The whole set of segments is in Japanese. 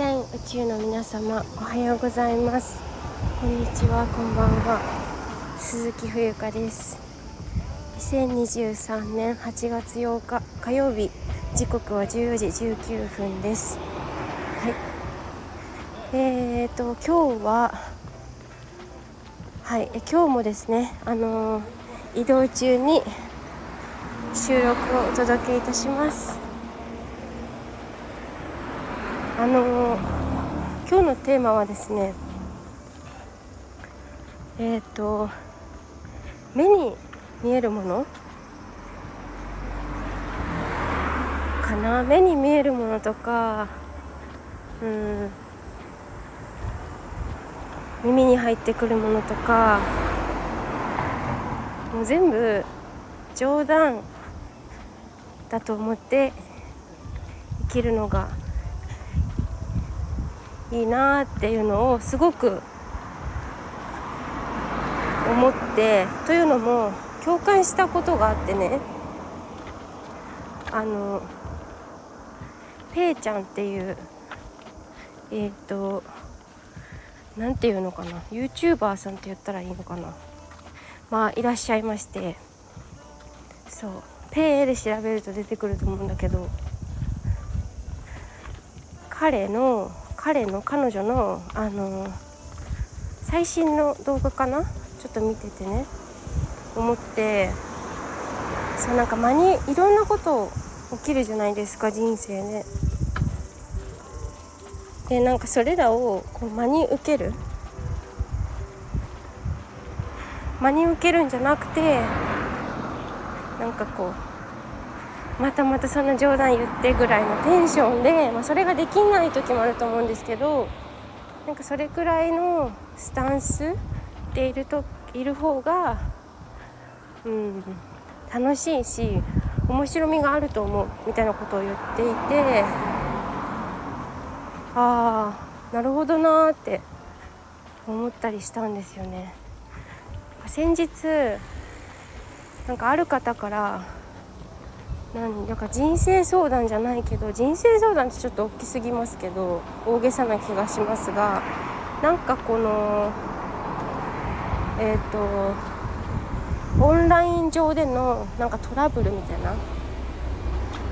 線宇宙の皆様おはようございます。こんにちはこんばんは。鈴木冬香です。2023年8月8日火曜日。時刻は14時19分です。はい。えーと今日ははい。今日もですねあのー、移動中に収録をお届けいたします。あの今日のテーマはですねえっ、ー、と目に見えるものかな？目に見えるものとかうん耳に入ってくるものとかもう全部冗談だと思って生きるのがいいなっていうのをすごく思ってというのも共感したことがあってね。あのペイちゃんっていうえっ、ー、と何て言うのかな。YouTuber さんって言ったらいいのかな。まあいらっしゃいまして。そう。ペイで調べると出てくると思うんだけど。彼の彼の彼女のあの最新の動画かな？ちょっと見ててね。思ってそうなんか間にいろんなこと起きるじゃないですか人生ね。でなんかそれらをこう真に受ける。真に受けるんじゃなくてなんかこうまたまたそんな冗談言ってぐらいのテンションで、まあ、それができない時もあると思うんですけどなんかそれくらいのスタンスでいるといる方が、うん、楽しいし面白みがあると思うみたいなことを言っていてああなるほどなーって思ったりしたんですよね。先日なんかある方からなんだか人生相談じゃないけど人生相談ってちょっと大きすぎますけど大げさな気がしますがなんかこのえっ、ー、とオンライン上でのなんかトラブルみたいな？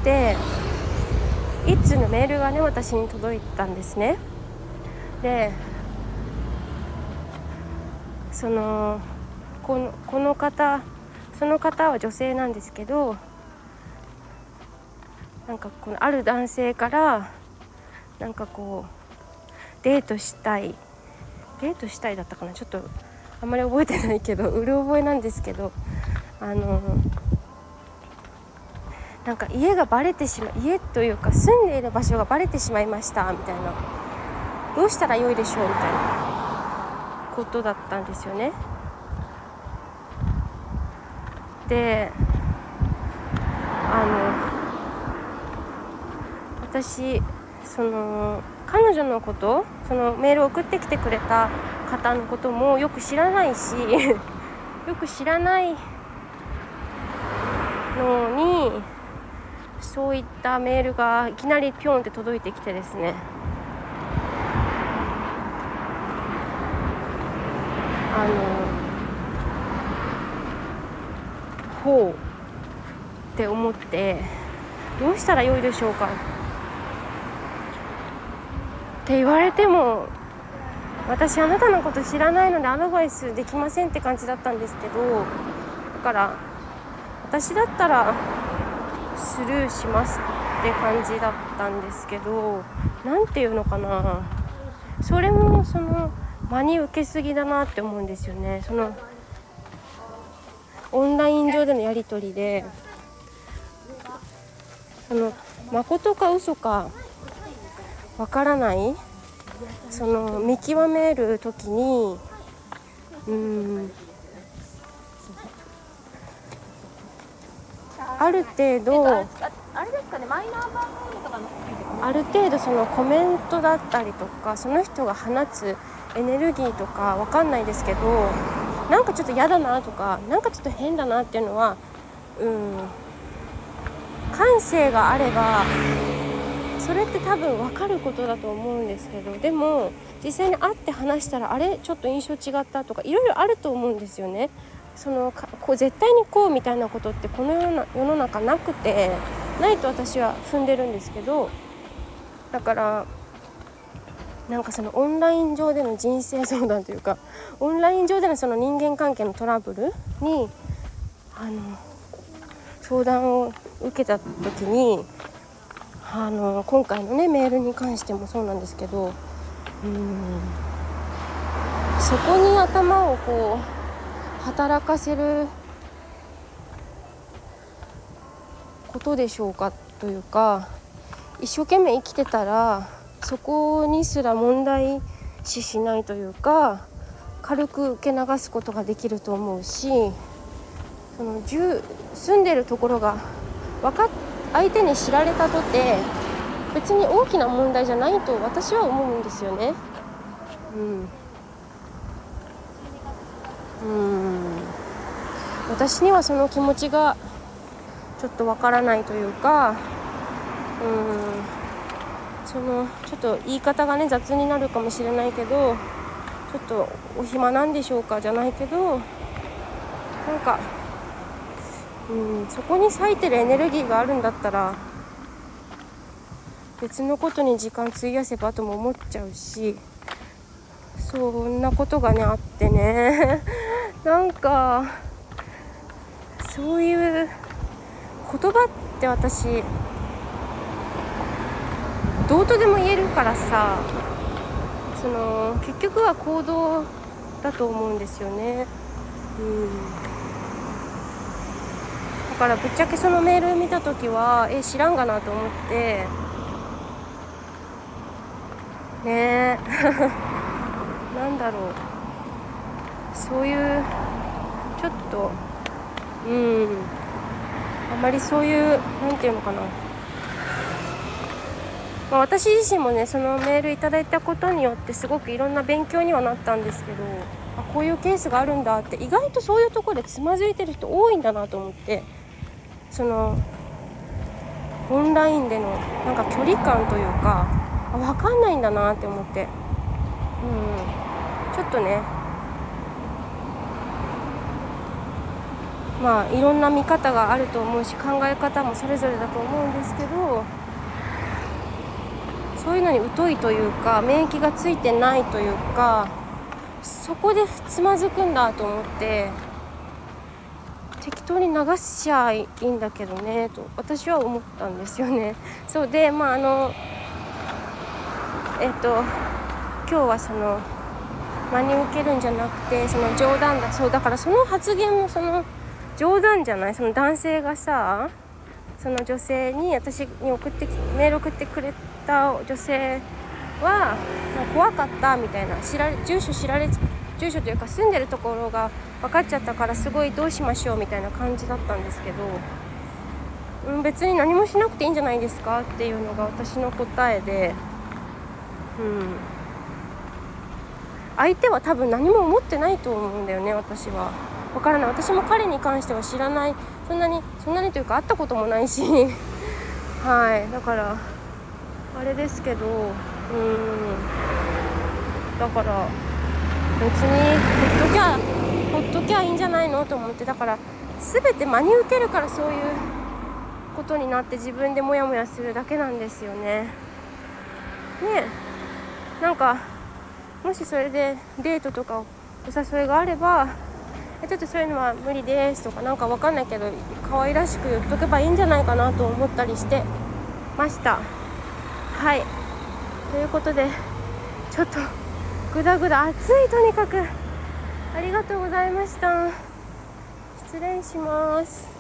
で一通のメールがね私に届いたんですね。でそのこのこの方その方は女性なんですけどなんかこのある男性からなんかこうデートしたい。デートしたいだったかな？ちょっとあんまり覚えてないけど うる覚えなんですけどあのなんか家がバレてしまう家というか住んでいる場所がバレてしまいましたみたいな。どうしたらよいでしょう？みたいな。ことだったんですよね。であの私その彼女のことそのメールを送ってきてくれた方のこともよく知らないし よく知らないのにそういったメールがいきなりピョンって届いてきてですね。あのほうって思ってどうしたらよいでしょうか。って言われても私あなたのこと知らないのでアドバイスできませんって感じだったんですけどだから私だったらスルーしますって感じだったんですけど何て言うのかな。それもその真に受けすぎだなって思うんですよね。そのオンライン上でのやり取りでその誠か嘘かわからない？その見極める時にうん。ある程度あれですかねマイナー番号とかのある程度そのコメントだったりとかその人が放つエネルギーとかわかんないですけどなんかちょっと嫌だなとかなんかちょっと変だなっていうのはうん感性があればそれって多分分かることだと思うんですけどでも実際に会って話したらあれちょっと印象違ったとかいろいろあると思うんですよね。そのこう絶対にこうみたいなことってこの世の世の中なくてないと私は踏んでるんですけどだからなんかそのオンライン上での人生相談というか オンライン上でのその人間関係のトラブルにあの相談を受けた時にあの今回のねメールに関してもそうなんですけどうんそこに頭をこう働かせることでしょうかというか一生懸命生きてたらそこにすら問題視しないというか軽く受け流すことができると思うしその住んでるところが分かって相手に知られたとて別に大きな問題じゃないと私は思うんですよね。うん、うん。私にはその気持ちがちょっとわからないというかうん。そのちょっと言い方がね雑になるかもしれないけどちょっとお暇なんでしょうかじゃないけどなんかうんそこに割いてるエネルギーがあるんだったら別のことに時間費やせばとも思っちゃうしそんなことがねあってね なんかそういう言葉って私どうとでも言えるからさその結局は行動だと思うんですよね。うんからぶっちゃけそのメール見た時はえ知らんがなと思って。ねえ。なんだろう。そういうちょっとうん。あまりそういう何て言うのかな。まあ、私自身もねそのメールいただいたことによってすごくいろんな勉強にはなったんですけどあこういうケースがあるんだって意外とそういうところでつまずいてる人多いんだなと思って。そのオンラインでのなんか距離感というか分かんないんだなって思って。うん。ちょっとね。まあいろんな見方があると思うし考え方もそれぞれだと思うんですけどそういうのに疎いというか免疫がついてないというかそこでつまずくんだと思って。適当に流しちゃいいんだけどねと私は思ったんですよね。そうでまああのえっと今日はその真に受けるんじゃなくてその冗談だそうだからその発言もその冗談じゃないその男性がさその女性に私に送ってメール送ってくれた女性は怖かったみたいな知られ住所知られ住所というか住んでるところが分かっちゃったからすごいどうしましょうみたいな感じだったんですけど、うん、別に何もしなくていいんじゃないですかっていうのが私の答えで、うん、相手は多分何も思ってないと思うんだよね私は。分からない。私も彼に関しては知らない。そんなにそんなにというか会ったこともないし。はい。だからあれですけどうん。だから別にほっときゃほっときゃいいんじゃないのと思ってだから全て真に受けるからそういうことになって自分でモヤモヤするだけなんですよね。ねえ。なんかもしそれでデートとかお誘いがあればちょっとそういうのは無理ですとかなんかわかんないけど可愛らしく言っとけばいいんじゃないかなと思ったりしてました。はい。ということでちょっとぐだぐだ暑いとにかく。ありがとうございました。失礼します。